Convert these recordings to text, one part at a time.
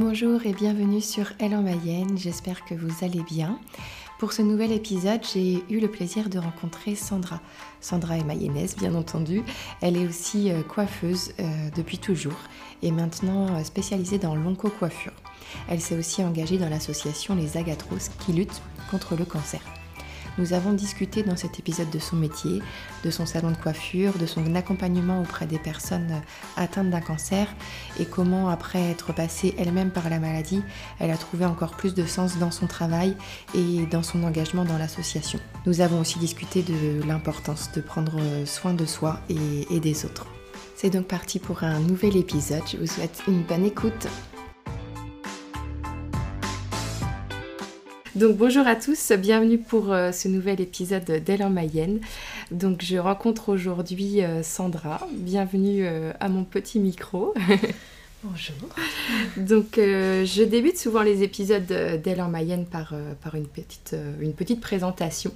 Bonjour et bienvenue sur Elle en Mayenne, j'espère que vous allez bien. Pour ce nouvel épisode, j'ai eu le plaisir de rencontrer Sandra. Sandra est mayonnaise, bien entendu. Elle est aussi euh, coiffeuse euh, depuis toujours et maintenant euh, spécialisée dans l'onco-coiffure. Elle s'est aussi engagée dans l'association Les Agatros qui lutte contre le cancer. Nous avons discuté dans cet épisode de son métier, de son salon de coiffure, de son accompagnement auprès des personnes atteintes d'un cancer et comment, après être passée elle-même par la maladie, elle a trouvé encore plus de sens dans son travail et dans son engagement dans l'association. Nous avons aussi discuté de l'importance de prendre soin de soi et, et des autres. C'est donc parti pour un nouvel épisode. Je vous souhaite une bonne écoute. Donc bonjour à tous, bienvenue pour euh, ce nouvel épisode d'Elle en Mayenne. Donc je rencontre aujourd'hui euh, Sandra, bienvenue euh, à mon petit micro. Bonjour. Donc je débute souvent les épisodes d'Elle en Mayenne par, par une, petite, une petite présentation.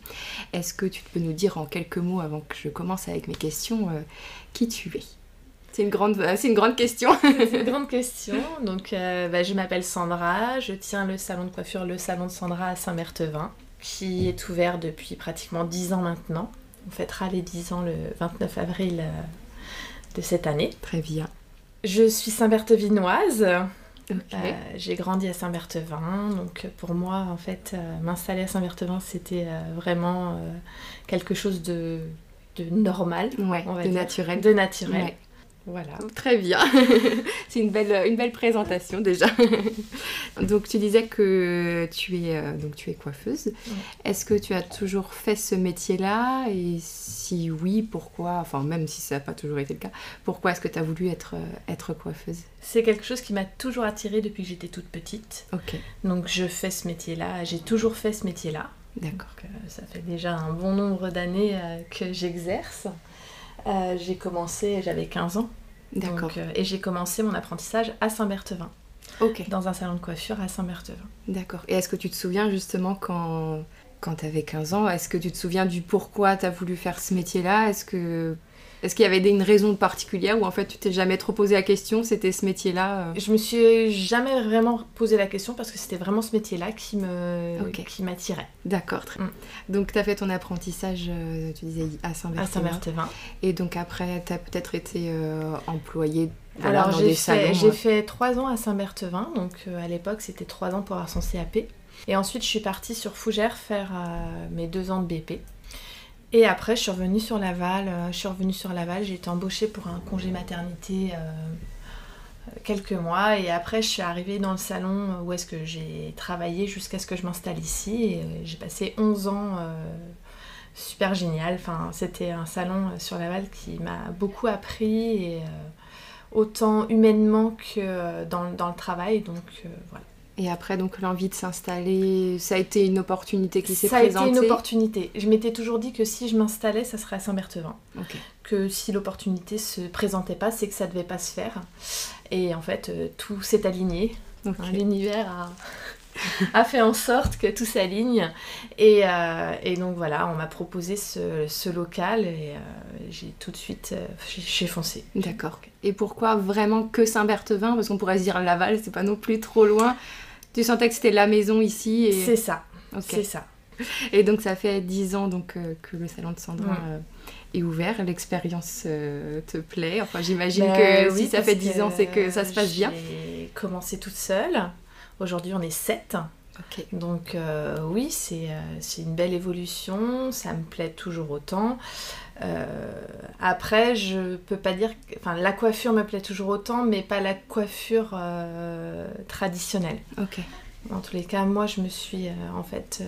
Est-ce que tu peux nous dire en quelques mots avant que je commence avec mes questions qui tu es? C'est une grande, euh, c'est une grande question. c'est une grande question. Donc, euh, bah, je m'appelle Sandra. Je tiens le salon de coiffure, le salon de Sandra à Saint-Berthevin, qui est ouvert depuis pratiquement 10 ans maintenant. On fêtera les 10 ans le 29 avril euh, de cette année. Très bien. Je suis Saint-Berthevinoise. j'ai grandi à Saint-Berthevin, donc pour moi, en fait, m'installer à Saint-Berthevin, c'était vraiment quelque chose de, de normal, ouais, de naturel. De naturel. Voilà. Très bien. c'est une belle, une belle présentation déjà. donc tu disais que tu es, euh, donc, tu es coiffeuse. Est-ce que tu as toujours fait ce métier-là? Et si oui, pourquoi? Enfin, même si ça n'a pas toujours été le cas, pourquoi est-ce que tu as voulu être, euh, être coiffeuse? C'est quelque chose qui m'a toujours attirée depuis que j'étais toute petite. Ok. Donc je fais ce métier-là. J'ai toujours fait ce métier-là. D'accord. Euh, ça fait déjà un bon nombre d'années que j'exerce. Euh, j'ai commencé, j'avais 15 ans. D'accord. Euh, et j'ai commencé mon apprentissage à Saint-Berthevin. Ok. Dans un salon de coiffure à Saint-Berthevin. D'accord. Et est-ce que tu te souviens justement quand, quand tu avais 15 ans, est-ce que tu te souviens du pourquoi tu as voulu faire ce métier-là? Est-ce que est-ce qu'il y avait une raison particulière ou en fait tu t'es jamais trop posé la question, c'était ce métier-là euh Je me suis jamais vraiment posé la question parce que c'était vraiment ce métier-là qui me qui m'attirait. D'accord, très. Mm. Donc tu as fait ton apprentissage, euh, tu disais, à Saint-Berthevin. Et donc après, tu as peut-être été euh, employée Alors j'ai fait, j'ai fait trois ans à Saint-Berthevin, donc à l'époque c'était trois ans pour avoir son CAP. Et ensuite je suis partie sur Fougères faire mes deux ans de BP. Et après, je suis revenue sur Laval. Euh, je suis revenue sur Laval. J'ai été embauchée pour un congé maternité euh, quelques mois. Et après, je suis arrivée dans le salon où est-ce que j'ai travaillé jusqu'à ce que je m'installe ici. Et euh, j'ai passé 11 ans super génial. Enfin, c'était un salon sur Laval qui m'a beaucoup appris. Et, autant humainement que dans, dans le travail. Donc voilà. Et après, donc l'envie de s'installer, ça a été une opportunité qui s'est présentée Ça a été une opportunité. Je m'étais toujours dit que si je m'installais, ça serait à Saint-Berthevin. Que si l'opportunité se présentait pas, c'est que ça devait pas se faire. Et en fait, euh, tout s'est aligné. L'univers a... fait en sorte que tout s'aligne. Et, euh, et, donc voilà, on m'a proposé ce, ce, local et euh, j'ai tout de suite, j'ai foncé. D'accord. Et pourquoi vraiment que Saint-Berthevin? Parce qu'on pourrait se dire Laval, c'est pas non plus trop loin. Tu sentais que c'était la maison ici et... C'est ça. C'est ça. Et donc ça fait 10 ans donc, euh, que le salon de Sandra euh, est ouvert. L'expérience euh, te plaît Enfin j'imagine ben que si ça fait 10 ans c'est que ça se passe bien. J'ai commencé toute seule. Aujourd'hui on est 7. Donc oui c'est une belle évolution. Ça me plaît toujours autant. après, je peux pas dire. Enfin, la coiffure me plaît toujours autant, mais pas la coiffure traditionnelle. Ok. En tous les cas, moi, je me suis en fait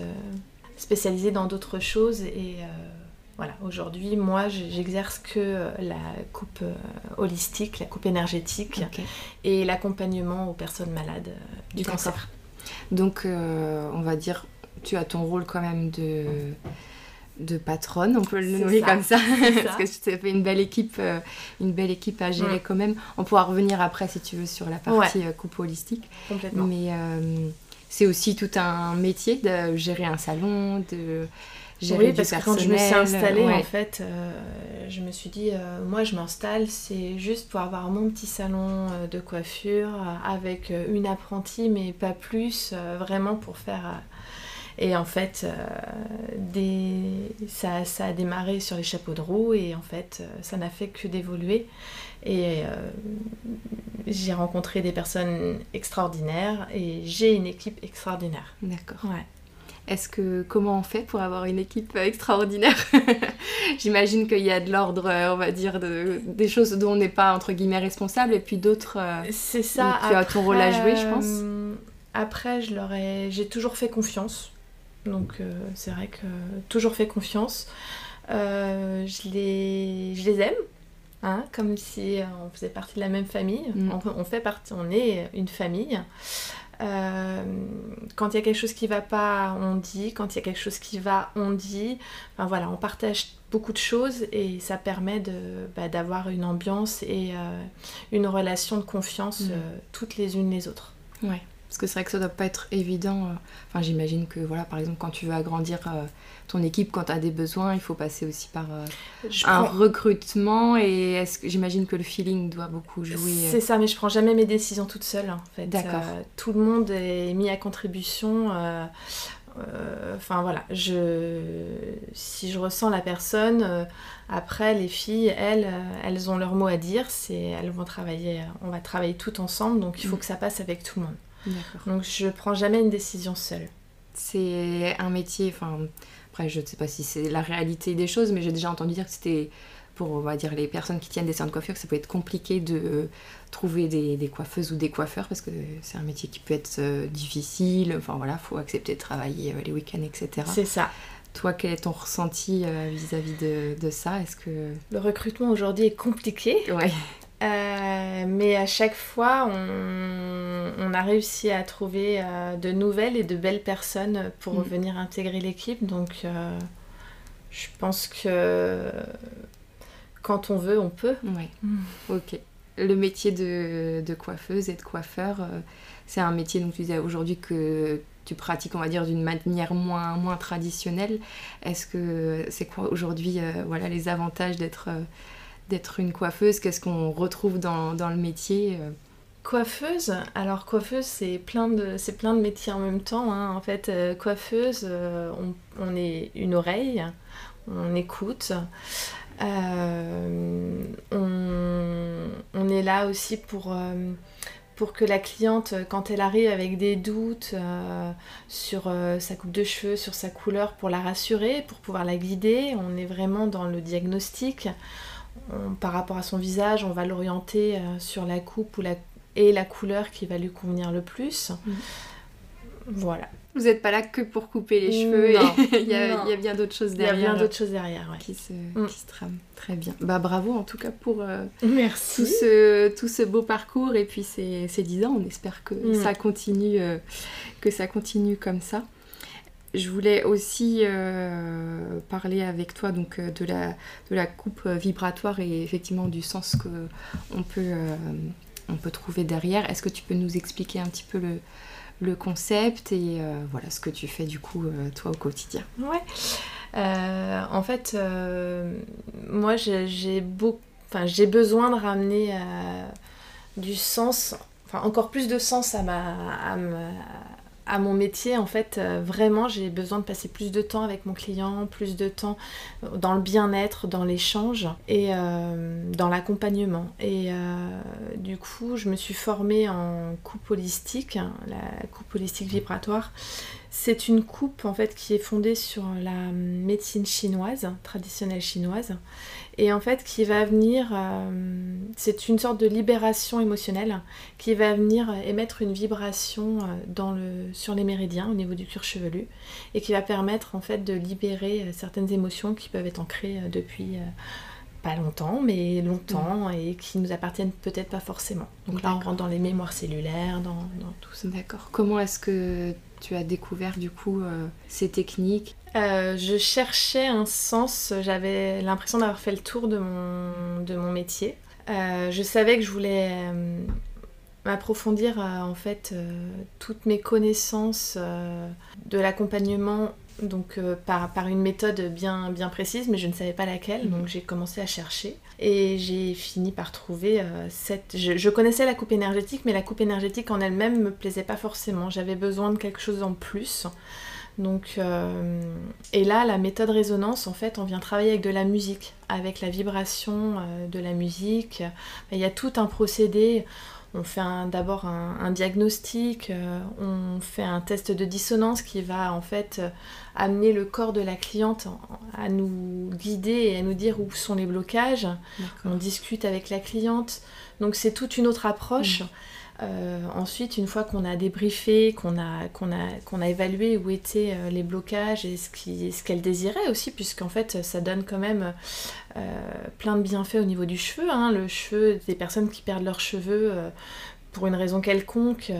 spécialisée dans d'autres choses et euh, voilà, aujourd'hui, moi, j'exerce que euh, la coupe euh, holistique, la coupe énergétique et l'accompagnement aux personnes malades du cancer. Donc, on va dire, tu as ton rôle quand même de, de patronne, on peut le nommer comme ça, parce que tu fait une belle équipe, une belle équipe à gérer quand même. On pourra revenir après, si tu veux, sur la partie coupe holistique. Complètement. Mais c'est aussi tout un métier de gérer un salon, de oui, parce que quand je me suis installée, en fait, je me suis dit, moi je m'installe, c'est juste pour avoir mon petit salon de coiffure avec une apprentie, mais pas plus, vraiment pour faire et en fait, euh, ça, ça, a démarré sur les chapeaux de roue et en fait, euh, ça n'a fait que d'évoluer. Et euh, j'ai rencontré des personnes extraordinaires et j'ai une équipe extraordinaire. D'accord. Ouais. Est-ce que comment on fait pour avoir une équipe extraordinaire J'imagine qu'il y a de l'ordre, on va dire, de, des choses dont on n'est pas entre guillemets responsable, et puis d'autres. c'est ça. Tu as ton rôle à jouer, je pense. Après, je leur ai, j'ai toujours fait confiance. Donc euh, c'est vrai que toujours fait confiance. Euh, je, les, je les aime, hein, comme si euh, on faisait partie de la même famille. Mm. On, fait partie, on est une famille. Quand il y a quelque chose qui va pas, on dit. Quand il y a quelque chose qui va, on dit. Enfin voilà, on partage beaucoup de choses et ça permet de, bah, d'avoir une ambiance et une relation de confiance mm. toutes les unes les autres. Ouais. Parce que c'est vrai que ça doit pas être évident. Euh, enfin, j'imagine que, voilà, par exemple, quand tu veux agrandir euh, ton équipe, quand tu as des besoins, il faut passer aussi par euh, un recrutement. Et est-ce que j'imagine que le feeling doit beaucoup jouer C'est ça, mais je prends jamais mes décisions toute seule, en fait. D'accord. tout le monde est mis à contribution. Enfin voilà, je, si je ressens la personne, après les filles, elles, elles ont leur mot à dire. C'est, elles vont travailler, on va travailler tout ensemble, donc il faut mm. que ça passe avec tout le monde. Donc je prends jamais une décision seule. C'est un métier, enfin, après je ne sais pas si c'est la réalité des choses, mais j'ai déjà entendu dire que c'était pour on va dire les personnes qui tiennent des salons de coiffure que ça peut être compliqué de trouver des, coiffeuses ou des coiffeurs parce que c'est un métier qui peut être euh, difficile. Enfin voilà faut accepter de travailler euh, les week-ends etc c'est ça. Toi quel est ton ressenti euh, vis-à-vis de, de, ça? Est-ce que le recrutement aujourd'hui est compliqué. Ouais euh, mais à chaque fois, on, a réussi à trouver euh, de nouvelles et de belles personnes pour mm. venir intégrer l'équipe. Donc, euh, je pense que quand on veut, on peut. Oui. Mm. Ok. Le métier de, coiffeuse et de coiffeur, c'est un métier, donc tu disais aujourd'hui que tu pratiques, on va dire, d'une manière moins, moins traditionnelle. Est-ce que c'est quoi aujourd'hui voilà, les avantages d'être d'être une coiffeuse Qu'est-ce qu'on retrouve dans, le métier euh Coiffeuse, alors coiffeuse c'est plein de plein de métiers en même temps. Hein. En fait, euh, coiffeuse, euh, on, est une oreille, on écoute. on, est là aussi pour, pour que la cliente, quand elle arrive avec des doutes sur sa coupe de cheveux, sur sa couleur, pour la rassurer, pour pouvoir la guider. On est vraiment dans le diagnostic par rapport à son visage, on va l'orienter euh, sur la coupe ou la, et la couleur qui va lui convenir le plus. Voilà. Vous n'êtes pas là que pour couper les cheveux, il, y a, bien d'autres choses derrière. Il y a bien d'autres choses derrière, ouais. qui, se, mm. qui se trament. Très bien. Bah bravo en tout cas pour euh, Merci. Tout, ce, tout ce beau parcours et puis ces, ces 10 ans. On espère que mm. ça continue, euh, que ça continue comme ça. Je voulais aussi euh, parler avec toi donc, euh, de, la, de la coupe vibratoire et effectivement du sens qu'on peut, euh, on peut trouver derrière. Est-ce que tu peux nous expliquer un petit peu le, le concept et voilà ce que tu fais du coup toi au quotidien? Ouais. en fait, moi j'ai besoin de ramener du sens, enfin encore plus de sens à ma, à ma, à mon métier, en fait, euh, vraiment, j'ai besoin de passer plus de temps avec mon client, plus de temps dans le bien-être, dans l'échange et euh, dans l'accompagnement. Et euh, du coup, je me suis formée en coupe holistique, la coupe holistique vibratoire. C'est une coupe en fait qui est fondée sur la médecine chinoise, traditionnelle chinoise, et en fait qui va venir, euh, c'est une sorte de libération émotionnelle qui va venir émettre une vibration euh, sur les méridiens au niveau du cuir chevelu et qui va permettre en fait de libérer euh, certaines émotions qui peuvent être ancrées depuis pas longtemps, mais longtemps mm. et qui nous appartiennent peut-être pas forcément. Donc là, on rentre dans les mémoires cellulaires, dans, dans tout ça. D'accord. Comment est-ce que tu as découvert du coup ces techniques? Euh, je cherchais un sens, j'avais l'impression d'avoir fait le tour de mon, de mon métier. Euh, je savais que je voulais euh, m'approfondir en fait toutes mes connaissances de l'accompagnement donc euh, par, une méthode bien, bien précise, mais je ne savais pas laquelle, donc j'ai commencé à chercher. Et j'ai fini par trouver cette... Je, connaissais la coupe énergétique, mais la coupe énergétique en elle-même me plaisait pas forcément. J'avais besoin de quelque chose en plus. Donc, euh, et là, la méthode résonance, en fait, on vient travailler avec de la musique, avec la vibration euh, de la musique. Il y a tout un procédé. On fait d'abord un, diagnostic, euh, on fait un test de dissonance qui va en fait amener le corps de la cliente à nous guider et à nous dire où sont les blocages. On discute avec la cliente. Donc c'est toute une autre approche. Mm. Euh, ensuite, une fois qu'on a débriefé, qu'on a, qu'on a, qu'on a évalué où étaient euh, les blocages et ce, qu'elle désirait aussi, puisqu'en fait, ça donne quand même euh, plein de bienfaits au niveau du cheveu. Hein. Le cheveu, des personnes qui perdent leurs cheveux pour une raison quelconque,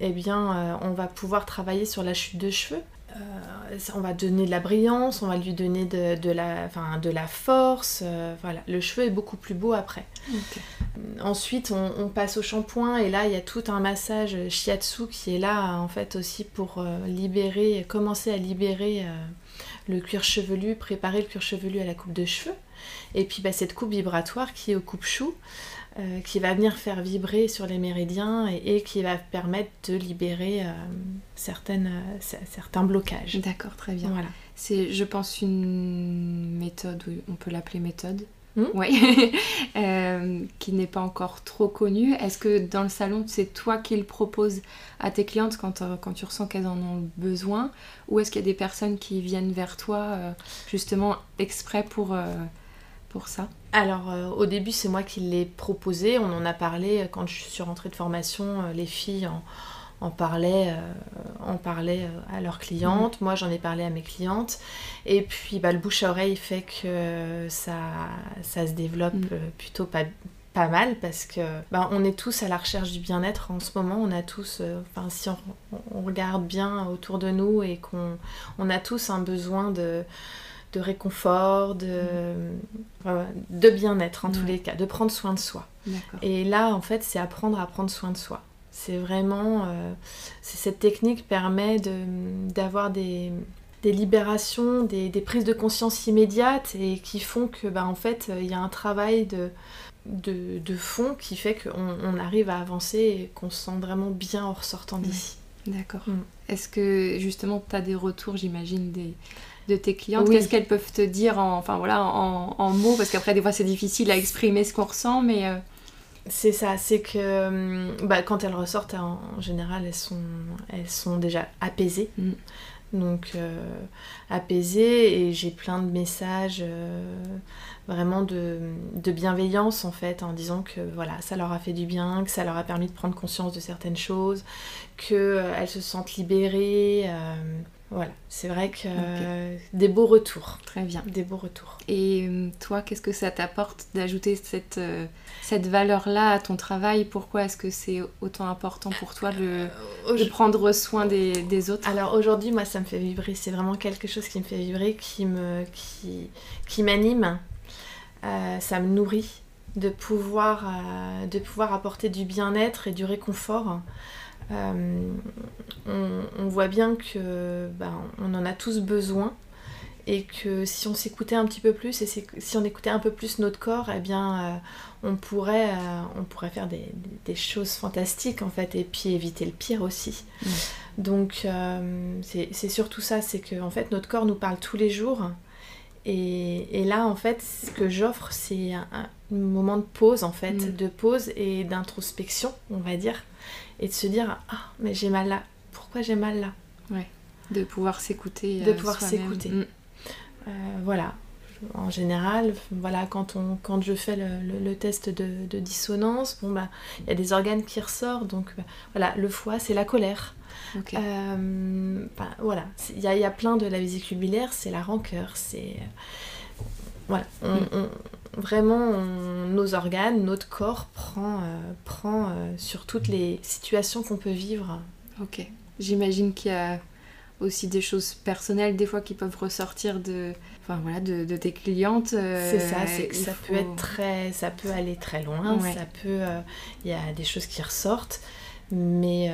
eh bien, on va pouvoir travailler sur la chute de cheveux. Euh, on va donner de la brillance, on va lui donner de, la, de la force. Euh, voilà, le cheveu est beaucoup plus beau après. Ensuite, on, passe au shampoing et là, il y a tout un massage shiatsu qui est là en fait aussi pour euh, libérer, commencer à libérer le cuir chevelu, préparer le cuir chevelu à la coupe de cheveux. Et puis bah, cette coupe vibratoire qui est au coupe-chou. Euh, qui va venir faire vibrer sur les méridiens et, qui va permettre de libérer euh, certaines, euh, certains blocages. D'accord, très bien. Voilà. C'est, je pense, une méthode, on peut l'appeler méthode, hmm oui, qui n'est pas encore trop connue. Est-ce que dans le salon, c'est toi qui le proposes à tes clientes quand, quand tu ressens qu'elles en ont besoin? Ou est-ce qu'il y a des personnes qui viennent vers toi justement exprès pour ça Alors euh, au début c'est moi qui l'ai proposé, on en a parlé euh, quand je suis rentrée de formation, euh, les filles en, parlaient, en parlaient à leurs clientes, moi j'en ai parlé à mes clientes et puis bah, le bouche à oreille fait que ça, ça se développe mm. plutôt pas, pas mal parce que bah, on est tous à la recherche du bien-être en ce moment. On a tous, enfin si on, on, regarde bien autour de nous et qu'on on a tous un besoin de, de réconfort, de, de bien-être en tous les cas, de prendre soin de soi. Et là, en fait, c'est apprendre à prendre soin de soi. C'est vraiment... Euh, cette technique permet d'avoir des, des, libérations, des, des, prises de conscience immédiates et qui font que, bah, en fait, il y a un travail de, de, de fond qui fait qu'on on arrive à avancer et qu'on se sent vraiment bien en ressortant d'ici. D'accord. Mm. Est-ce que justement tu as des retours, j'imagine, des, de tes clientes Qu'est-ce qu'elles peuvent te dire en, enfin, voilà, en, mots? Parce qu'après, des fois, c'est difficile à exprimer ce qu'on ressent, mais... Euh, c'est ça, c'est que hum, bah, quand elles ressortent, en, général, elles sont, elles sont déjà apaisées. Mm. Donc, euh, apaisées, et j'ai plein de messages euh, vraiment de, de, bienveillance, en fait, en disant que voilà, ça leur a fait du bien, que ça leur a permis de prendre conscience de certaines choses, qu'elles se sentent libérées. Voilà, c'est vrai que des beaux retours. Très bien. Des beaux retours. Et euh, toi, qu'est-ce que ça t'apporte d'ajouter cette, euh, cette valeur-là à ton travail? Pourquoi est-ce que c'est autant important pour toi de, euh, de prendre soin des, des, autres? Alors aujourd'hui, moi, ça me fait vibrer. C'est vraiment quelque chose qui me fait vibrer, qui me qui, qui m'anime. ça me nourrit de pouvoir, de pouvoir apporter du bien-être et du réconfort. Euh, on, voit bien que ben, on en a tous besoin et que si on s'écoutait un petit peu plus et si on écoutait un peu plus notre corps, eh bien, euh, on, pourrait, euh, on pourrait faire des, choses fantastiques en fait et puis éviter le pire aussi. Donc c'est surtout ça, c'est que en fait notre corps nous parle tous les jours et, là en fait ce que j'offre c'est un, moment de pause en fait, mm. de pause et d'introspection on va dire et de se dire ah mais j'ai mal là. Pourquoi j'ai mal là? Ouais. De pouvoir s'écouter de euh, pouvoir s'écouter. Mm. euh, voilà. En général voilà quand on quand je fais le, test de, dissonance bon bah il y a des organes qui ressortent donc bah, voilà le foie c'est la colère. Euh, bah, voilà. Il y, y, a plein de la vésicule biliaire c'est la rancœur c'est voilà on, mm vraiment nos organes, notre corps prend, euh, prend euh, sur toutes les situations qu'on peut vivre. Ok. J'imagine qu'il y a aussi des choses personnelles des fois qui peuvent ressortir de, enfin, voilà, de, de tes clientes. Euh, c'est ça, c'est que ça peut être très, ça peut aller très loin, ça peut, il y a des choses qui ressortent. Mais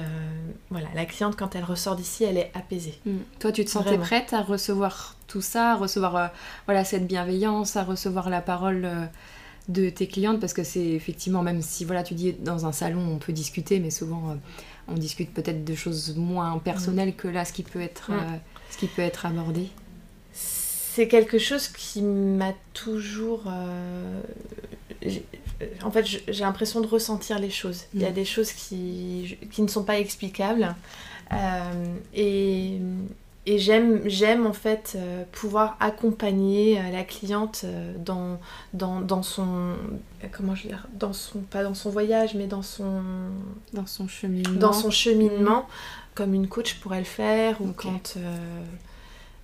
voilà, la cliente, quand elle ressort d'ici, elle est apaisée. Mm. Toi, tu te sentais prête à recevoir tout ça, à recevoir voilà, cette bienveillance, à recevoir la parole de tes clientes? Parce que c'est effectivement, même si voilà, tu dis dans un salon, on peut discuter, mais souvent on discute peut-être de choses moins personnelles que là, ce qui peut être, ce qui peut être abordé c'est quelque chose qui m'a toujours. Euh, en fait, j'ai l'impression de ressentir les choses. Il y a mm. des choses qui, qui ne sont pas explicables. Euh, et, et j'aime, j'aime en fait euh, pouvoir accompagner la cliente dans, dans, dans, son. Comment je veux dire Dans son. Pas dans son voyage, mais dans son. Dans son cheminement. Dans son cheminement, comme une coach pourrait le faire, ou quand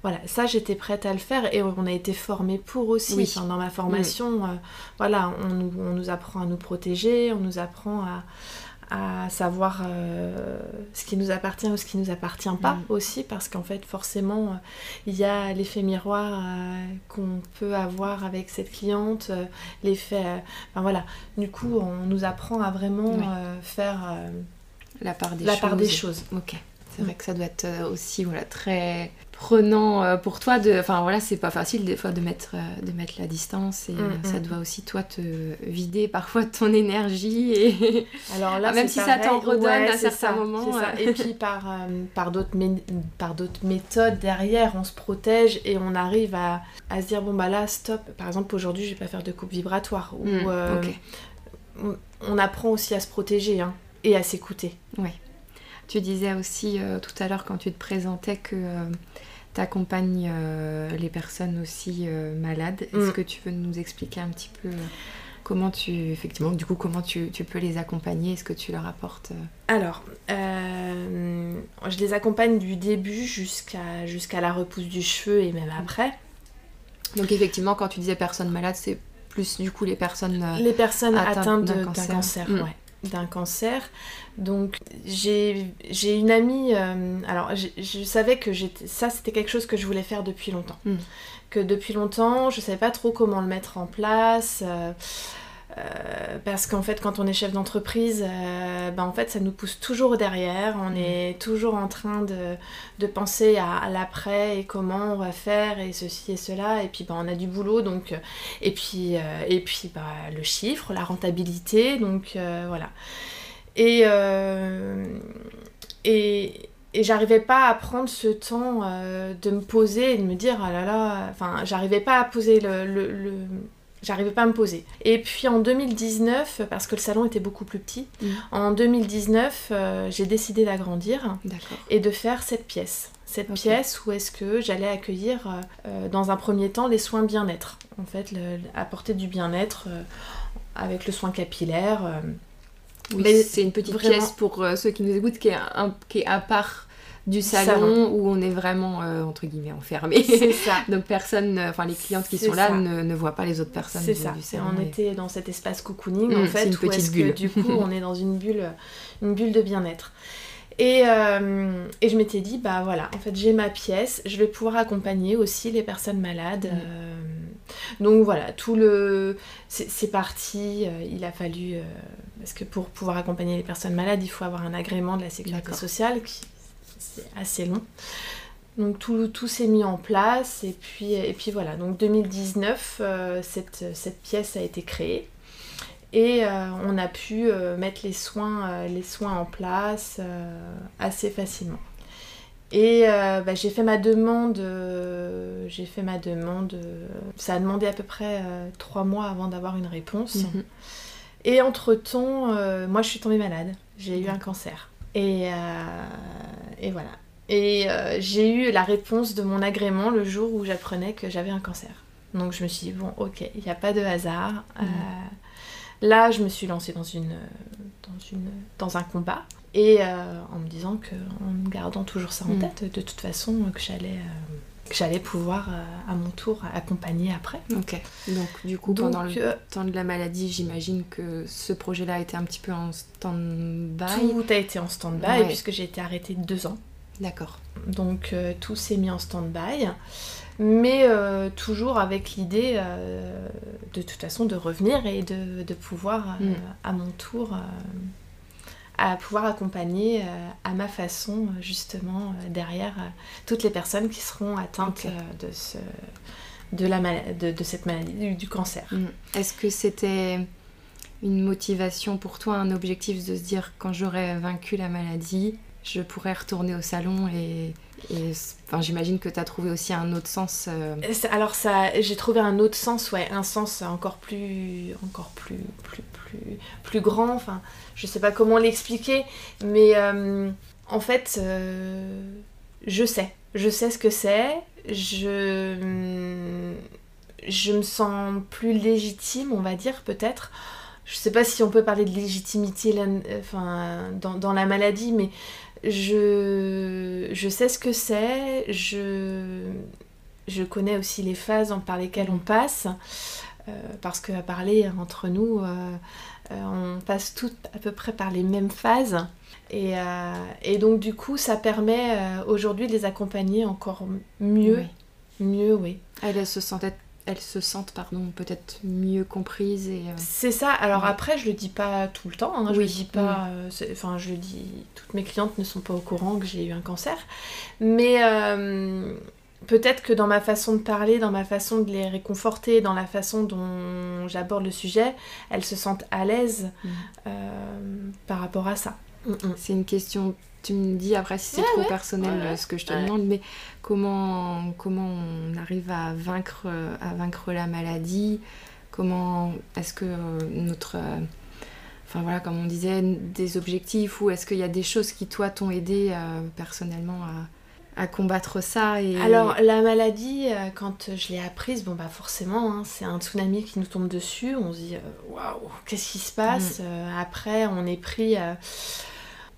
voilà, ça j'étais prête à le faire et on a été formés pour aussi. dans ma formation, euh, voilà, on nous, apprend à nous protéger, on nous apprend à, savoir euh, ce qui nous appartient ou ce qui nous appartient pas mm. aussi parce qu'en fait forcément euh, il y a l'effet miroir qu'on peut avoir avec cette cliente l'effet enfin voilà. Du coup on nous apprend à vraiment faire la part des la choses. part des choses. ok. C'est vrai que ça doit être aussi voilà, très prenant euh, pour toi de enfin voilà c'est pas facile des fois de mettre euh, de mettre la distance et mm, euh, ça mm. doit aussi toi te vider parfois de ton énergie et alors là même si ça t'en redonne à certains moments et puis par par d'autres par d'autres méthodes derrière on se protège et on arrive à, à, se dire bon bah là stop. Par exemple aujourd'hui je vais pas faire de coupe vibratoire ou mm, on, apprend aussi à se protéger hein, et à s'écouter. Ouais tu disais aussi tout à l'heure quand tu te présentais que tu accompagnes euh, les personnes aussi euh, malades. Est-ce mm. que tu veux nous expliquer un petit peu euh, comment tu, effectivement, du coup, comment tu, tu peux les accompagner? Est-ce que tu leur apportes Alors, je les accompagne du début jusqu'à jusqu'à la repousse du cheveu et même après. Donc effectivement, quand tu disais personnes malades, c'est plus du coup les personnes les personnes atteintes, d'un cancer, mm. ouais d'un cancer. Donc j'ai une amie, euh, alors je savais que ça c'était quelque chose que je voulais faire depuis longtemps. Hmm. Que depuis longtemps je savais pas trop comment le mettre en place. Euh, euh, parce qu'en fait, quand on est chef d'entreprise, euh, ben, en fait, ça nous pousse toujours derrière. On mm. est toujours en train de, penser à, l'après et comment on va faire et ceci et cela. Et puis, ben, on a du boulot. Donc, euh, et puis, et puis ben, le chiffre, la rentabilité. Donc, voilà. Et, et, et j'arrivais pas à prendre ce temps de me poser et de me dire, ah là là, enfin, j'arrivais pas à poser le J'arrivais pas à me poser. Et puis en 2019, parce que le salon était beaucoup plus petit, mm. en 2019, euh, j'ai décidé d'agrandir et de faire cette pièce. Cette pièce où est-ce que j'allais accueillir euh, euh, dans un premier temps les soins bien-être. En fait, apporter du bien-être avec le soin capillaire. Oui, c'est une petite pièce pour ceux qui nous écoutent qui est, un, qui est à part du salon, où on est vraiment euh, entre guillemets enfermé. C'est ça. Donc personne, enfin les clientes qui sont là ne, ne, voient pas les autres personnes. C'est ça. on était dans cet espace cocooning en mm, fait, une petite bulle. Que, du coup on est dans une bulle, une bulle de bien-être. Et, euh, et, je m'étais dit, bah voilà, en fait j'ai ma pièce, je vais pouvoir accompagner aussi les personnes malades. Mm. Euh, donc voilà, tout le... C'est parti, il a fallu... parce que pour pouvoir accompagner les personnes malades, il faut avoir un agrément de la sécurité sociale qui c'est assez long. Donc tout, tout s'est mis en place et puis, et puis voilà, donc 2019, euh, cette, cette, pièce a été créée et euh, on a pu euh, mettre les soins, les soins en place assez facilement. Et bah, j'ai fait ma demande, j'ai fait ma demande, ça a demandé à peu près trois mois avant d'avoir une réponse. Mhm. Et entre-temps, moi je suis tombée malade, j'ai eu un cancer. Et, et voilà. Et euh, j'ai eu la réponse de mon agrément le jour où j'apprenais que j'avais un cancer. Donc je me suis dit, bon, ok, il n'y a pas de hasard. Euh, mm. là, je me suis lancée dans, une, dans, une, dans un combat. Et euh, en me disant que, en me gardant toujours ça en mm. tête, de toute façon, que j'allais que j'allais pouvoir à mon tour accompagner après. Ok. Donc du coup, pendant le temps de la maladie, j'imagine que ce projet-là a été un petit peu en stand-by. Tout a été en stand-by puisque j'ai été arrêtée deux ans. D'accord. Donc euh, tout s'est mis en stand-by, mais euh, toujours avec l'idée euh, de toute façon de revenir et de, pouvoir mm. à mon tour à pouvoir accompagner à ma façon justement derrière toutes les personnes qui seront atteintes de, ce, de, la de, de, cette maladie, du, cancer. Mm. Est-ce que c'était une motivation pour toi, un objectif de se dire quand j'aurai vaincu la maladie, je pourrais retourner au salon et, enfin, j'imagine que tu as trouvé aussi un autre sens. Euh, alors ça, j'ai trouvé un autre sens, ouais, un sens encore plus, encore plus, plus, plus, plus grand. Enfin, je sais pas comment l'expliquer, mais euh, en fait, euh, je sais, je sais ce que c'est. Je, je me sens plus légitime, on va dire peut-être je sais pas si on peut parler de légitimité enfin, dans, dans, la maladie, mais je, je sais ce que c'est, je, je connais aussi les phases par lesquelles on passe, euh, parce qu'à parler entre nous, euh, euh, on passe toutes à peu près par les mêmes phases. Et, et donc du coup, ça permet aujourd'hui de les accompagner encore mieux. Mieux, oui. Elle, se sentait elles se sentent pardon peut-être mieux comprises et euh, c'est ça. Alors après je le dis pas tout le temps hein, je le dis pas euh, enfin je le dis toutes mes clientes ne sont pas au courant que j'ai eu un cancer. Mais euh, peut-être que dans ma façon de parler dans ma façon de les réconforter dans la façon dont j'aborde le sujet elles se sentent à l'aise mm. par rapport à ça. Mm, mm. c'est une question tu me dis après si c'est trop personnel ce que je te demande, mais comment, comment on arrive à vaincre, à vaincre la maladie? Comment est-ce que euh, notre. Euh, enfin voilà, comme on disait, des objectifs ou est-ce qu'il y a des choses qui, toi, t'ont aidé euh, personnellement à, à, combattre ça et... Alors, la maladie, quand je l'ai apprise, bon, bah forcément, hein, c'est un tsunami qui nous tombe dessus. On se dit, waouh, qu'est-ce qui se passe? Mm. Après, on est pris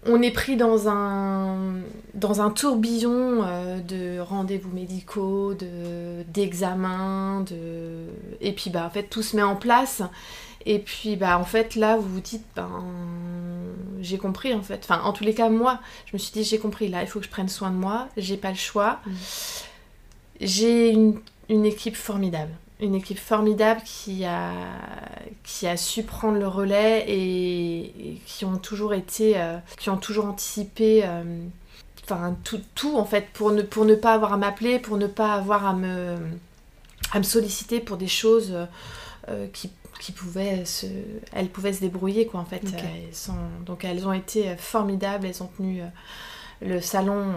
on est pris dans un, dans un tourbillon euh, de rendez-vous médicaux, de, d'examens, de... et puis bah en fait tout se met en place. Et puis bah en fait là vous vous dites ben j'ai compris en fait. Enfin en tous les cas moi je me suis dit j'ai compris là il faut que je prenne soin de moi, j'ai pas le choix. Mmh. J'ai une équipe formidable une équipe formidable qui a, qui a su prendre le relais et, qui ont toujours été, euh, qui ont toujours anticipé, euh, enfin tout, tout, en fait, pour ne, pour ne pas avoir à m'appeler, pour ne pas avoir à me, à me solliciter pour des choses euh, qui, qui pouvaient se, elles pouvaient se débrouiller quoi en fait. Elles sont, donc elles ont été formidables, elles ont tenu le salon,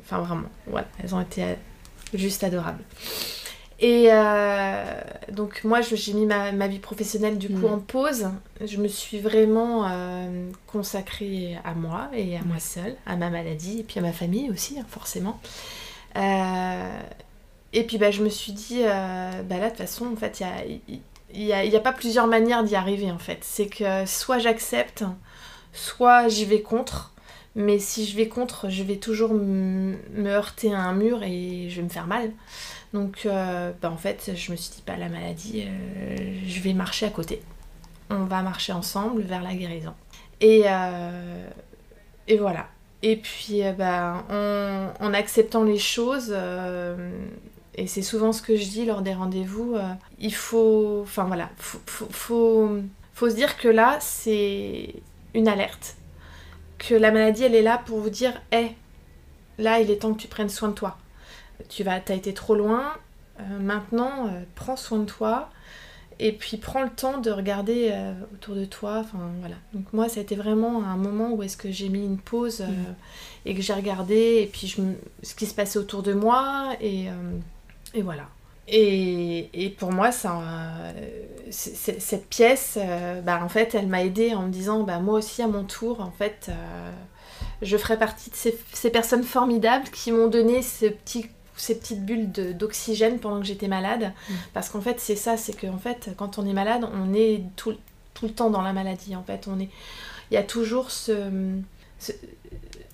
enfin vraiment, voilà, elles ont été juste adorables. Et euh, donc moi j'ai mis ma, vie professionnelle du coup mm. en pause. Je me suis vraiment euh, consacrée à moi et à moi seule, à ma maladie et puis à ma famille aussi hein, forcément. Euh, et puis bah, je me suis dit, bah là de toute façon en fait il n'y a, y a, pas plusieurs manières d'y arriver en fait. C'est que soit j'accepte, soit j'y vais contre. Mais si je vais contre, je vais toujours me heurter à un mur et je vais me faire mal. Donc, euh, bah, en fait, je me suis dit, pas bah, la maladie, euh, je vais marcher à côté. On va marcher ensemble vers la guérison. Et, euh, et voilà. Et puis, bah, en, acceptant les choses, et c'est souvent ce que je dis lors des rendez-vous, il faut. Enfin voilà, faut, faut, faut, se dire que là, c'est une alerte. Que la maladie, elle est là pour vous dire, hé, là, il est temps que tu prennes soin de toi tu vas, as été trop loin, euh, maintenant euh, prends soin de toi et puis prends le temps de regarder euh, autour de toi. Enfin voilà. Donc moi ça a été vraiment un moment où est-ce que j'ai mis une pause mm. et que j'ai regardé et puis je, ce qui se passait autour de moi et, et voilà. Et, et, pour moi, ça, cette pièce, bah, en fait, elle m'a aidée en me disant, bah, moi aussi, à mon tour, en fait, je ferai partie de ces, ces personnes formidables qui m'ont donné ce petit ces petites bulles d'oxygène pendant que j'étais malade. Mm. Parce qu'en fait, c'est ça, c'est qu'en fait, quand on est malade, on est tout, tout, le temps dans la maladie. En fait, on est... il y a toujours ce,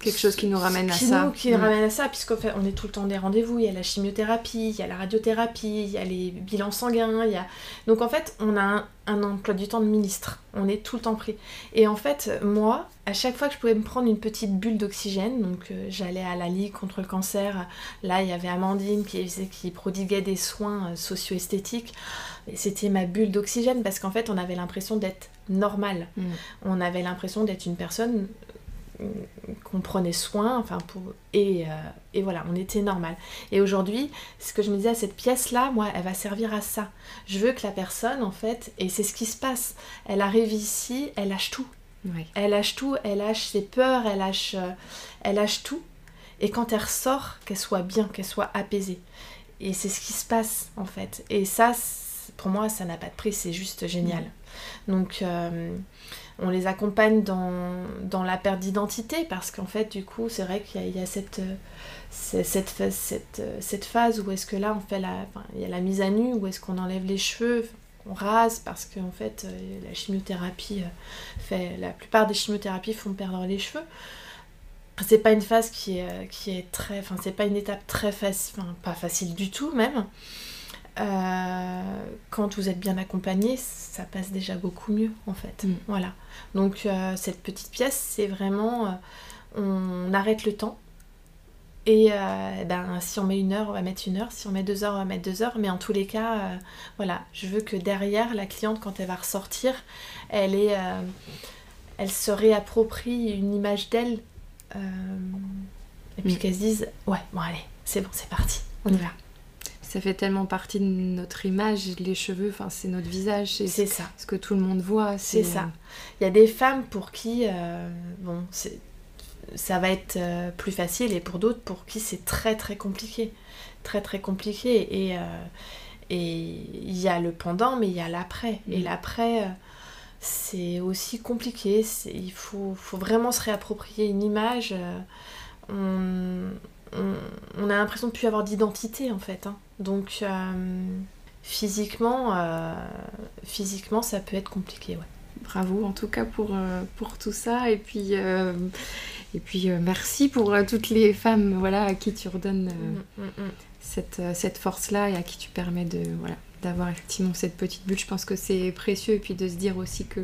quelque chose qui nous ramène à qui ça. Nous, qui nous mm. ramène à ça, puisqu'on fait, on est tout le temps des rendez-vous. Il y a la chimiothérapie, il y a la radiothérapie, il y a les bilans sanguins. Il y a... Donc en fait, on a un, emploi du temps de ministre. On est tout le temps pris. Et en fait, moi, à chaque fois que je pouvais me prendre une petite bulle d'oxygène, donc euh, j'allais à la Ligue contre le cancer. Là, il y avait Amandine qui, qui prodiguait des soins euh, socio-esthétiques. C'était ma bulle d'oxygène parce qu'en fait, on avait l'impression d'être normal. Mm. On avait l'impression d'être une personne qu'on prenait soin, enfin pour et, euh, et, voilà, on était normal. Et aujourd'hui, ce que je me disais, cette pièce-là, moi, elle va servir à ça. Je veux que la personne, en fait, et c'est ce qui se passe, elle arrive ici, elle lâche tout. Elle lâche tout, elle lâche ses peurs, elle lâche, euh, elle lâche tout. Et quand elle ressort, qu'elle soit bien, qu'elle soit apaisée. Et c'est ce qui se passe, en fait. Et ça, pour moi, ça n'a pas de prix, c'est juste génial. Donc, euh, on les accompagne dans, la perte d'identité parce qu'en fait, du coup, c'est vrai qu'il y, a cette, cette, cette, cette, phase où est-ce que là, on fait la, il y a la mise à nu, où est-ce qu'on enlève les cheveux, on rase parce qu'en fait, euh, la chimiothérapie euh, fait, la plupart des chimiothérapies font perdre les cheveux. C'est pas une phase qui est, qui est très, enfin, c'est pas une étape très facile, enfin, pas facile du tout même. Euh, quand vous êtes bien accompagné, ça passe déjà beaucoup mieux en fait. Mm. Voilà. Donc euh, cette petite pièce, c'est vraiment, euh, on arrête le temps. Et ben, si on met une heure, on va mettre une heure. Si on met deux heures, on va mettre deux heures. Mais en tous les cas, voilà, je veux que derrière, la cliente, quand elle va ressortir, elle, est, elle se réapproprie une image d'elle. et puis mm. qu'elle se dise, ouais, bon allez, c'est bon, c'est parti, on y va ça fait tellement partie de notre image, les cheveux, enfin c'est notre visage, c'est ça. Ce que tout le monde voit. C'est ça. Il y a des femmes pour qui, euh, bon, ça va être euh, plus facile et pour d'autres pour qui c'est très très compliqué, très très compliqué et euh, et il y a le pendant mais il y a l'après et mm. l'après c'est aussi compliqué. Il faut, faut, vraiment se réapproprier une image. On, on, a l'impression de plus avoir d'identité en fait. Hein. Donc euh, physiquement, euh, physiquement, ça peut être compliqué. Ouais. Bravo en tout cas pour, euh, pour tout ça. Et puis, et puis merci pour toutes les femmes voilà, à qui tu redonnes mm, mm, mm. cette, cette force-là et à qui tu permets de voilà, d'avoir effectivement cette petite bulle. Je pense que c'est précieux. Et puis de se dire aussi que,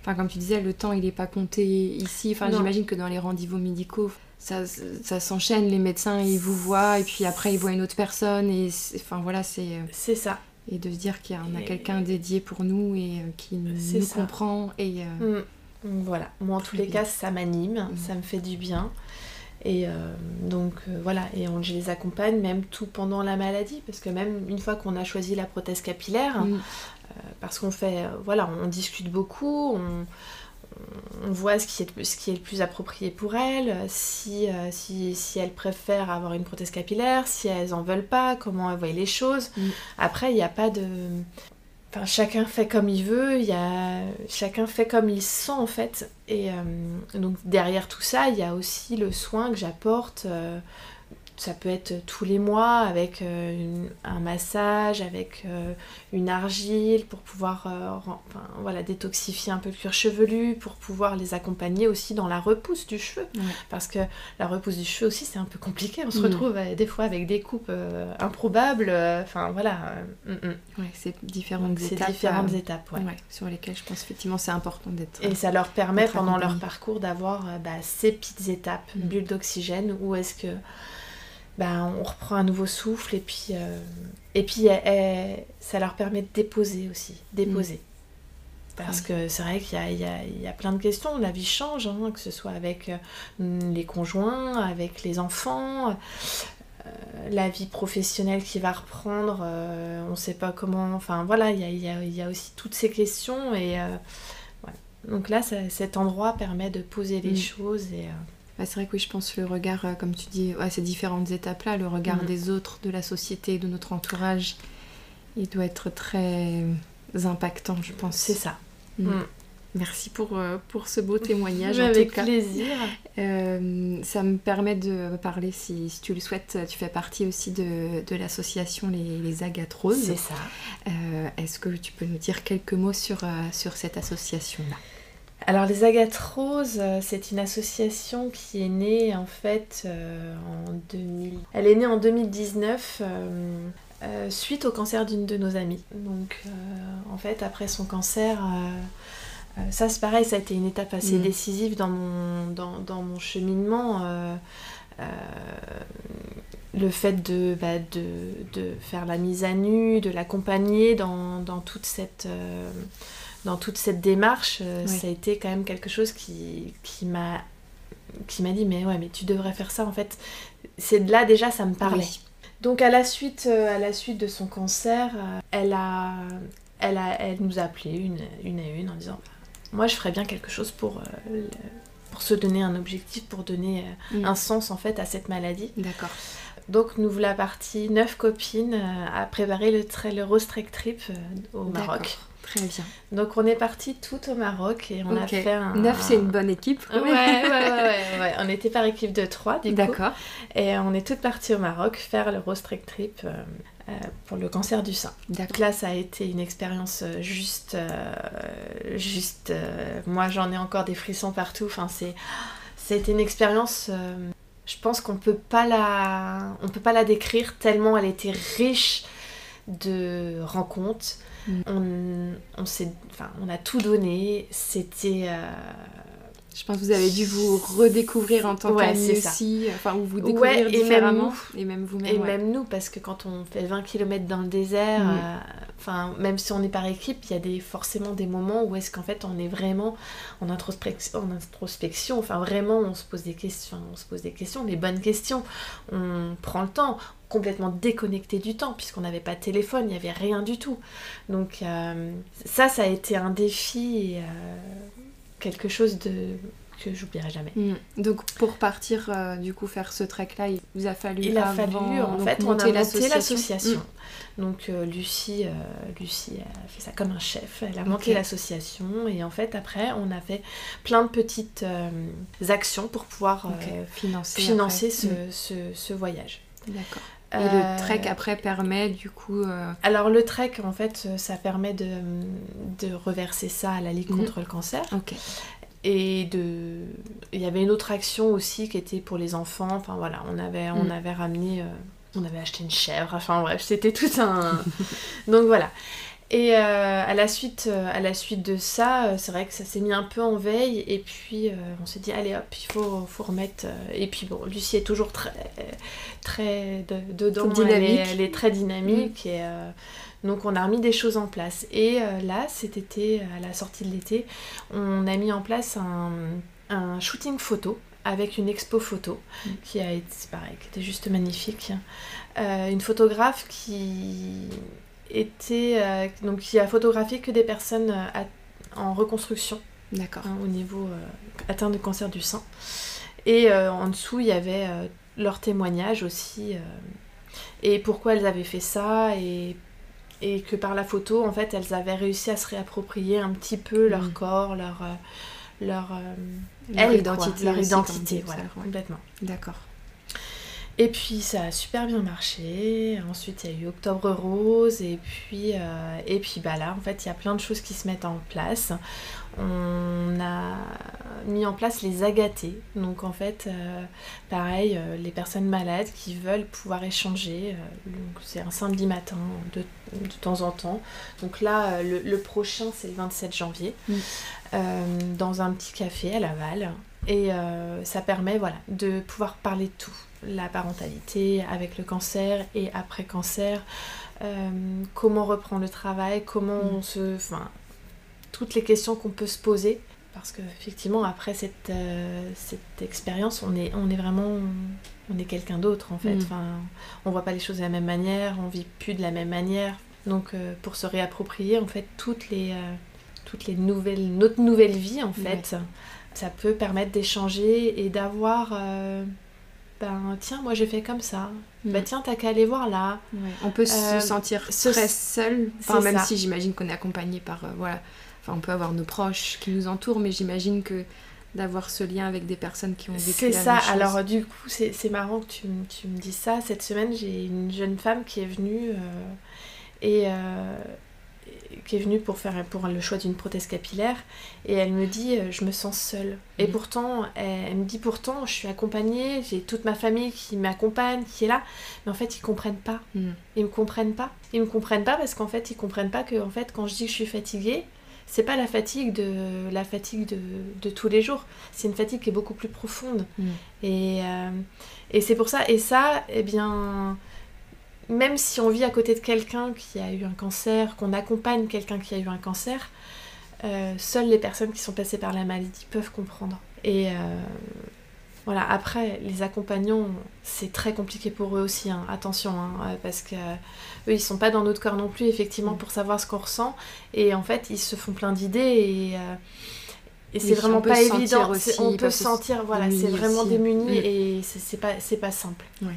enfin, comme tu disais, le temps il n'est pas compté ici. Enfin, j'imagine que dans les rendez-vous médicaux, ça, ça s'enchaîne, les médecins ils vous voient et puis après ils voient une autre personne et enfin voilà c'est euh, c'est ça et de se dire qu'il y a, a quelqu'un dédié pour nous et euh, qui nous comprend et euh, mm. voilà moi en tous les cas ça m'anime mm. ça me fait du bien et donc voilà et on, je les accompagne même tout pendant la maladie parce que même une fois qu'on a choisi la prothèse capillaire mm. parce qu'on fait voilà on discute beaucoup on on voit ce qui, est, ce qui est le plus approprié pour elles, si, euh, si, si, elles préfèrent avoir une prothèse capillaire, si elles en veulent pas, comment elles voient les choses. Mm. Après, il n'y a pas de... Enfin, chacun fait comme il veut, y a... chacun fait comme il sent en fait. Et euh, donc derrière tout ça, il y a aussi le soin que j'apporte. Euh, ça peut être tous les mois avec euh, un massage, avec euh, une argile pour pouvoir euh, voilà, détoxifier un peu le cuir chevelu, pour pouvoir les accompagner aussi dans la repousse du cheveu. Parce que la repousse du cheveu aussi c'est un peu compliqué, on se mm. retrouve des fois avec des coupes improbables, enfin voilà. Mm, mm. c'est différentes étapes. Différentes étapes, sur lesquelles je pense effectivement c'est important d'être. Et ça leur permet pendant leur parcours d'avoir bah, ces petites étapes, bulle d'oxygène, où est-ce que ben, on reprend un nouveau souffle et puis, euh, et puis ça leur permet de déposer aussi, déposer. Mm. Parce que c'est vrai qu'il y, y a, plein de questions, la vie change, hein, que ce soit avec euh, les conjoints, avec les enfants, euh, la vie professionnelle qui va reprendre, on ne sait pas comment, enfin voilà, il y a, y a, aussi toutes ces questions et donc là cet endroit permet de poser les mm. choses et bah, c'est vrai que oui, je pense le regard, euh, comme tu dis, à ces différentes étapes-là, le regard mm. des autres, de la société, de notre entourage, il doit être très impactant, je pense. C'est ça. Mm. Mm. Merci pour, euh, pour ce beau témoignage. Avec plaisir. Euh, ça me permet de parler, si, si, tu le souhaites, tu fais partie aussi de, de l'association Les, les Agates Roses. C'est ça. Est-ce que tu peux nous dire quelques mots sur, sur cette association-là? Alors les Agates Roses, c'est une association qui est née en fait en 2000. Elle est née en 2019 suite au cancer d'une de nos amies. Donc en fait après son cancer, ça c'est pareil, ça a été une étape assez mm. décisive dans mon, dans, mon cheminement le fait bah, de, de, faire la mise à nu, de l'accompagner dans, toute cette, euh, dans toute cette démarche, euh, ça a été quand même quelque chose qui, qui m'a qui m'a dit mais ouais mais tu devrais faire ça en fait. C'est de là déjà ça me parlait. Donc à la suite euh, à la suite de son cancer elle a elle a elle nous a appelé une, une à une en disant moi je ferais bien quelque chose pour pour se donner un objectif pour donner mm. un sens en fait à cette maladie. D'accord. Donc nous voilà partis, neuf copines, euh, à préparer le, le Rose Trek Trip euh, au Maroc. Très bien. Donc on est parti tout au Maroc et on a fait un... Neuf, c'est une bonne équipe. Ouais, ouais, ouais, ouais, On était par équipe de trois, du coup. D'accord. Et on est toutes parties au Maroc faire le Rose Trek Trip euh, pour le cancer du sein. Donc là, ça a été une expérience juste... juste... moi, j'en ai encore des frissons partout. Enfin, c'est... C'était une expérience je pense qu'on peut pas la on peut pas la décrire tellement elle était riche de rencontres. On, on, enfin, on a tout donné c'était euh, je pense que vous avez dû vous redécouvrir en tant qu'amie aussi, enfin, ou vous découvrir différemment. et même vous-même. Et même nous, parce que quand on fait 20 km dans le désert, mm. euh, même si on est par équipe, il y a des, forcément des moments où est-ce qu'en fait on est vraiment en introspection, en introspection, enfin vraiment on se pose des questions, on se pose des questions, les bonnes questions, on prend le temps, complètement déconnecté du temps puisqu'on n'avait pas de téléphone, il n'y avait rien du tout. Donc euh, ça, ça a été un défi. Euh, quelque chose de que j'oublierai jamais. Mm. Donc pour partir euh, du coup faire ce trek là, il vous a fallu il a fallu en fait on a monté l'association. Mm. Donc euh, Lucie euh, Lucie a fait ça comme un chef, elle a monté l'association et en fait après on a fait plein de petites actions pour pouvoir financer, financer ce, mm. ce, ce, voyage. D'accord. Et le euh, trek après permet du coup. Euh, Alors le trek en fait ça permet de, de reverser ça à la Ligue mhm. contre le cancer. Ok. Et de... il y avait une autre action aussi qui était pour les enfants. Enfin voilà, on avait, on mhm. avait ramené. Euh, on avait acheté une chèvre. Enfin bref, c'était tout un. Donc voilà. Et euh, à, la suite, euh, à la suite de ça, euh, c'est vrai que ça s'est mis un peu en veille. Et puis on s'est dit, allez hop, il faut, faut remettre. Et puis bon, Lucie est toujours très, très dedans. Dynamique. Elle, est, très dynamique. Et donc on a remis des choses en place. Et là, cet été, à la sortie de l'été, on a mis en place un, un shooting photo avec une expo photo mm. qui a été pareil, qui était juste magnifique. une photographe qui était euh, donc qui a photographié que des personnes euh, en reconstruction. D'accord. Hein, au niveau euh, atteint de cancer du sein. Et en dessous, il y avait leur témoignage aussi. et pourquoi elles avaient fait ça et et que par la photo, en fait, elles avaient réussi à se réapproprier un petit peu leur mm. corps, leur leur, leur identité, leur identité, voilà, complètement. D'accord. Et puis ça a super bien marché. Ensuite il y a eu Octobre Rose et puis euh, et puis bah là en fait il y a plein de choses qui se mettent en place. On a mis en place les agatés. Donc en fait euh, pareil euh, les personnes malades qui veulent pouvoir échanger. c'est un samedi matin de, de, temps en temps. Donc là le, prochain c'est le 27 janvier mm. dans un petit café à Laval. Et ça permet voilà, de pouvoir parler de tout la parentalité avec le cancer et après cancer, euh, comment reprendre le travail, comment mm. on se... Enfin, toutes les questions qu'on peut se poser. Parce qu'effectivement, après cette, euh, cette expérience, on est, on est vraiment... On est quelqu'un d'autre en fait. Mm. Enfin, on voit pas les choses de la même manière, on vit plus de la même manière. Donc euh, pour se réapproprier en fait toutes les, toutes les nouvelles... Notre nouvelle vie en fait, ça peut permettre d'échanger et d'avoir ben tiens, moi j'ai fait comme ça. Ben tiens, t'as qu'à aller voir là. On peut se euh, sentir très seul, enfin, même si j'imagine qu'on est accompagné par. Euh, voilà. Enfin, on peut avoir nos proches qui nous entourent, mais j'imagine que d'avoir ce lien avec des personnes qui ont vécu la ça. même chose. alors du coup, c'est marrant que tu, tu, me dises ça. Cette semaine, j'ai une jeune femme qui est venue euh, et qui est venue pour faire pour le choix d'une prothèse capillaire et elle me dit je me sens seule et mhm. pourtant elle, me dit pourtant je suis accompagnée j'ai toute ma famille qui m'accompagne qui est là mais en fait ils comprennent pas mhm. ils me comprennent pas ils me comprennent pas parce qu'en fait ils comprennent pas que en fait quand je dis que je suis fatiguée c'est pas la fatigue de la fatigue de, de tous les jours c'est une fatigue qui est beaucoup plus profonde mhm. et, et c'est pour ça et ça eh bien même si on vit à côté de quelqu'un qui a eu un cancer, qu'on accompagne quelqu'un qui a eu un cancer, euh, seules les personnes qui sont passées par la maladie peuvent comprendre. Et euh, voilà, après, les accompagnants, c'est très compliqué pour eux aussi, hein. attention, hein, euh, parce que eux, ils sont pas dans notre corps non plus, effectivement, mm. pour savoir ce qu'on ressent. Et en fait, ils se font plein d'idées et. et c'est vraiment pas évident. Aussi, on peut sentir, voilà, c'est vraiment démuni et c'est pas, pas simple. Oui.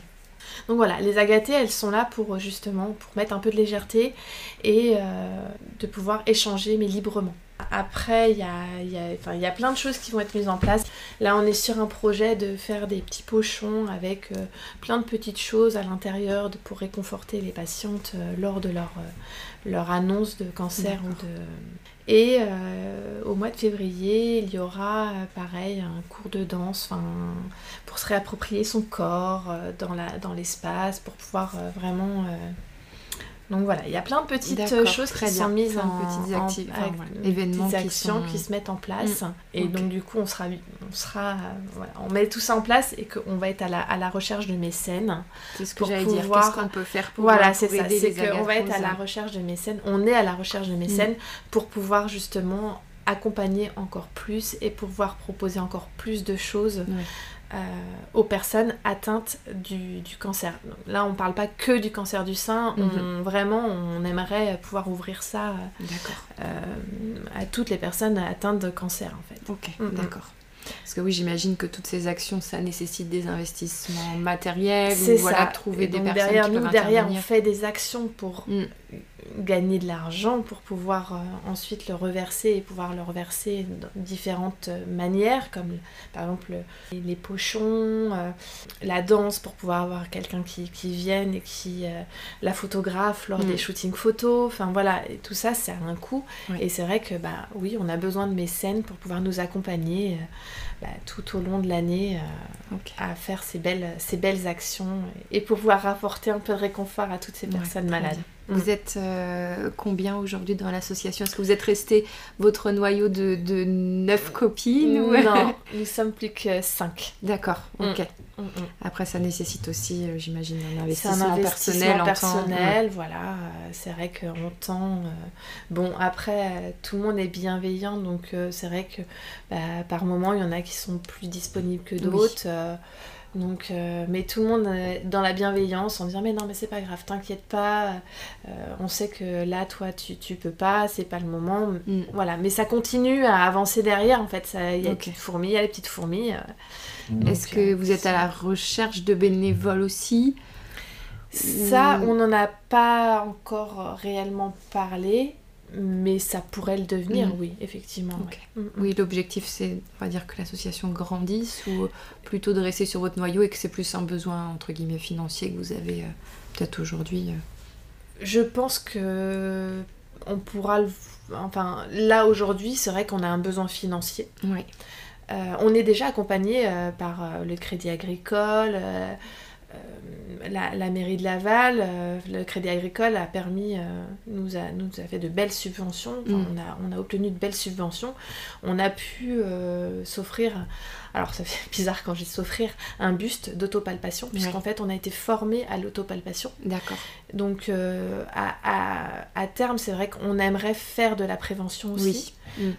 Donc voilà, les agathées, elles sont là pour justement pour mettre un peu de légèreté et euh, de pouvoir échanger mais librement. Après, il y a, y a, plein de choses qui vont être mises en place. Là, on est sur un projet de faire des petits pochons avec euh, plein de petites choses à l'intérieur pour réconforter les patientes euh, lors de leur, leur annonce de cancer ou de, et euh, au mois de février, il y aura euh, pareil un cours de danse pour se réapproprier son corps euh, dans l'espace, pour pouvoir vraiment donc voilà, il y a plein de petites choses qui sont mises en, petites événements qui actions qui se mettent en place. Mm. Et donc du coup, on sera, on sera, voilà, on met tout ça en place et qu'on va être à la, à la recherche de mécènes. C'est ce que j'allais dire. Qu'est-ce qu'on peut faire pour voilà, c'est ça. C'est qu'on va être à la recherche de mécènes. On est à la recherche de mécènes mm. pour pouvoir justement accompagner encore plus et pouvoir proposer encore plus de choses. Euh, aux personnes atteintes du, cancer. là, on ne parle pas que du cancer du sein, mhm. vraiment, on aimerait pouvoir ouvrir ça euh, à toutes les personnes atteintes de cancer, en fait. Ok, mm, mm. d'accord. Parce que oui, j'imagine que toutes ces actions, ça nécessite des investissements matériels ou voilà, trouver des personnes derrière qui nous, derrière, on fait des actions pour mm gagner de l'argent pour pouvoir euh, ensuite le reverser et pouvoir le reverser de différentes euh, manières, comme par exemple les pochons, euh, la danse pour pouvoir avoir quelqu'un qui, qui, vienne et qui la photographe lors des mm. shootings photos. Enfin voilà, et tout ça, c'est un coût. Et c'est vrai que bah oui, on a besoin de mécènes pour pouvoir nous accompagner bah, tout au long de l'année à faire ces belles, ces belles actions et pouvoir apporter un peu de réconfort à toutes ces personnes malades. Vous mm. êtes euh, combien aujourd'hui dans l'association? Est-ce que vous êtes resté votre noyau de, de 9 copines ou... Non, nous sommes plus que 5. D'accord, mm. ok. Mm, Après, ça nécessite aussi, euh, j'imagine, un investissement, un investissement personnel. voilà. Euh, c'est vrai qu'on tend... Bon, après, tout le monde est bienveillant, donc c'est vrai que bah, par moment, il y en a qui sont plus disponibles que d'autres. Donc, euh, mais tout le monde dans la bienveillance en disant mais non mais c'est pas grave, t'inquiète pas, euh, on sait que là toi tu, tu peux pas, c'est pas le moment, mm. voilà. Mais ça continue à avancer derrière en fait, il y a les petites fourmis, il y a les petites fourmis. Euh. Est-ce que vous êtes à la recherche de bénévoles aussi Ça, on n'en a pas encore réellement parlé mais ça pourrait le devenir, mm. oui, effectivement. Mm, mm. Oui, l'objectif, c'est, on va dire, que l'association grandisse ou plutôt de rester sur votre noyau et que c'est plus un besoin, entre guillemets, financier que vous avez euh, peut-être aujourd'hui euh. Je pense que on pourra le... Enfin, là, aujourd'hui, c'est vrai qu'on a un besoin financier. Oui. Euh, on est déjà accompagné par le Crédit Agricole euh, la, mairie de Laval, euh, le Crédit Agricole a permis, euh, nous, a, nous a fait de belles subventions, mm. on, a, on, a, obtenu de belles subventions, on a pu s'offrir, alors ça fait bizarre quand j'ai s'offrir, un buste d'autopalpation, puisqu'en fait on a été formé à l'autopalpation. D'accord. Donc à, à, terme, c'est vrai qu'on aimerait faire de la prévention aussi. Mm.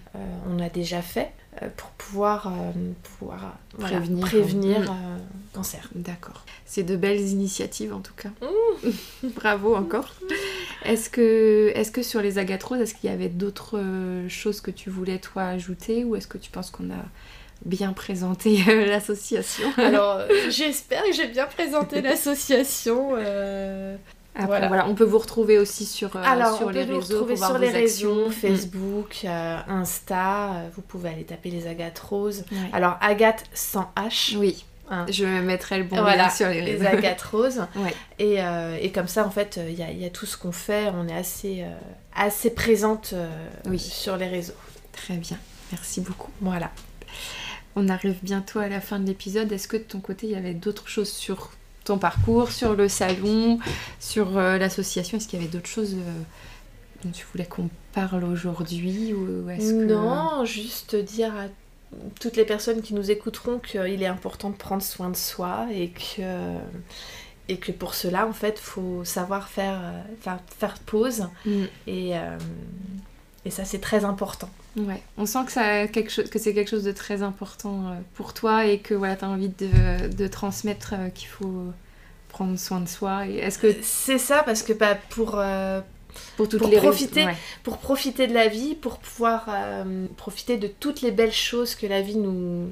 on l'a déjà fait. Euh, pour pouvoir, euh, pouvoir prévenir, prévenir mm. euh, cancer. D'accord. C'est de belles initiatives en tout cas. Mm. Bravo encore. Est-ce que, est que sur les agatroses, est-ce qu'il y avait d'autres choses que tu voulais toi ajouter ou est-ce que tu penses qu'on a bien présenté l'association? Alors j'espère que j'ai bien présenté l'association. Après, voilà. on peut vous retrouver aussi sur, euh, Alors, sur les réseaux. Retrouver sur les réseaux, mm. Facebook, euh, Insta. Euh, vous pouvez aller taper les Agathes Roses. Alors, Agathe sans H. Oui. Hein. Je mettrai le bon lien sur les réseaux. Les Agathes Roses. et, et, comme ça, en fait, il y a, y, a, tout ce qu'on fait. On est assez assez présente oui. sur les réseaux. Très bien, merci beaucoup. Voilà. On arrive bientôt à la fin de l'épisode. Est-ce que de ton côté, il y avait d'autres choses sur ton parcours, sur le salon, sur l'association Est-ce qu'il y avait d'autres choses dont tu voulais qu'on parle aujourd'hui ou est-ce que... Non, juste dire à toutes les personnes qui nous écouteront qu'il est important de prendre soin de soi et que, et que pour cela, en fait, faut savoir faire, faire, faire pause. Mm. Et, euh, et ça, c'est très important. Ouais, on sent que, ça quelque chose, que c'est quelque chose de très important euh, pour toi et que voilà, tu as envie de, de transmettre euh, qu'il faut prendre soin de soi. Est-ce que... C'est ça, parce que bah, pour, pour, profiter, pour profiter de la vie, pour pouvoir euh, profiter de toutes les belles choses que la vie nous,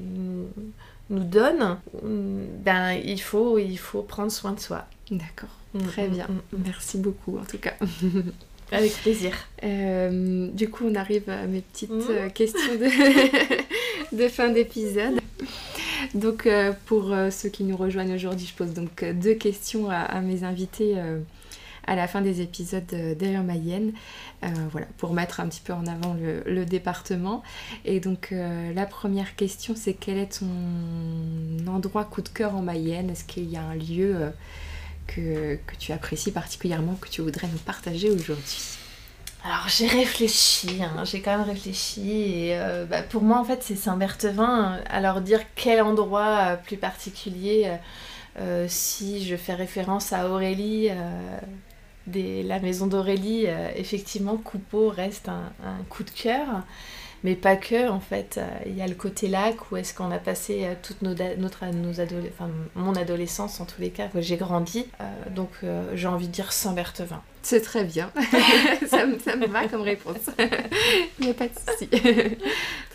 nous, donne, ben, il, faut, il faut prendre soin de soi. D'accord, mm, très mm, bien. Mm, Merci beaucoup en tout cas. Avec plaisir. Euh, du coup, on arrive à mes petites euh, questions de, de fin d'épisode. Donc, pour ceux qui nous rejoignent aujourd'hui, je pose donc deux questions à, à mes invités à la fin des épisodes d'Air Mayenne, euh, voilà, pour mettre un petit peu en avant le, département. Et donc euh, la première question, c'est quel est ton endroit coup de cœur en Mayenne Est-ce qu'il y a un lieu euh, que, tu apprécies particulièrement, que tu voudrais nous partager aujourd'hui alors j'ai réfléchi, hein, j'ai quand même réfléchi et bah, pour moi en fait c'est Saint-Berthevin. Alors dire quel endroit plus particulier, si je fais référence à Aurélie, la maison d'Aurélie, euh, effectivement, Coupeau reste un, coup de cœur. Mais pas que, en fait. Euh, il y a le côté lac où est-ce qu'on a passé euh, toute nos, notre, nos enfin, mon adolescence, en tous les cas, où j'ai grandi. donc j'ai envie de dire Saint-Berthevin. C'est très bien. ça, me, ça, me va comme réponse. Il n'y a pas de souci.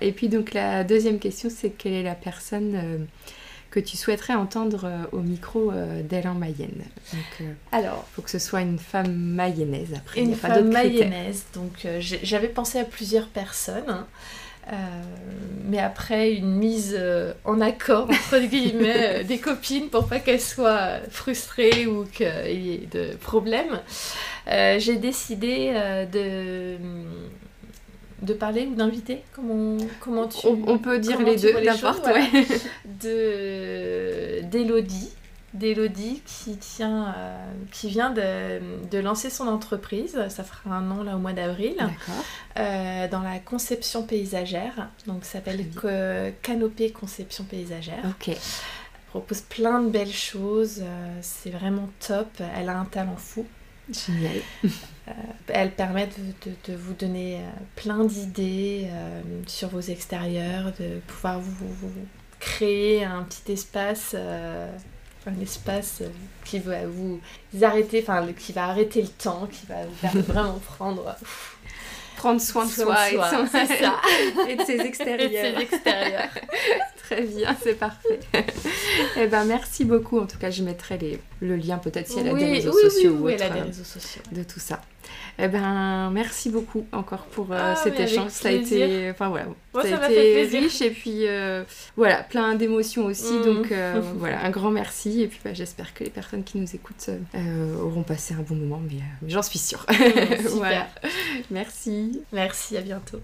Et puis donc la deuxième question, c'est quelle est la personne que tu souhaiterais entendre euh, au micro euh, en Mayenne. Donc, euh, Alors, il faut que ce soit une femme mayennaise après. Une femme mayennaise. Donc, j'avais pensé à plusieurs personnes. mais après une mise en accord entre guillemets des copines pour pas qu'elles soient frustrées ou qu'il y ait de problèmes, j'ai décidé de de parler ou d'inviter? Comment, comment tu on, peut dire les deux n'importe ouais. de d'Elodie d'Elodie qui tient euh, qui vient de, de, lancer son entreprise. Ça fera un an là au mois d'avril. Euh, dans la conception paysagère. Donc ça s'appelle Canopée Conception Paysagère. Ok. Propose plein de belles choses euh, c'est vraiment top. Elle a un talent fou. Génial. Euh, elles permettent de, vous donner euh, plein d'idées euh, sur vos extérieurs, de pouvoir vous, créer un petit espace, un espace qui va vous arrêter, enfin qui va arrêter le temps, qui va vous faire vraiment prendre prendre soin de soi, et, de ça. et de ses extérieurs. Et de ses extérieurs. Très bien, c'est parfait. eh ben, merci beaucoup. En tout cas, je mettrai les, le lien peut-être si elle a des réseaux sociaux ou autre, elle a des réseaux sociaux. de tout ça. Eh ben, merci beaucoup encore pour euh, ah, cet échange. Ça a été, enfin voilà, ça, a été riche et puis euh, voilà, plein d'émotions aussi. Mm. Donc euh, voilà, un grand merci et puis bah, j'espère que les personnes qui nous écoutent auront passé un bon moment, mais j'en suis sûre. Mm, Merci. Merci, à bientôt.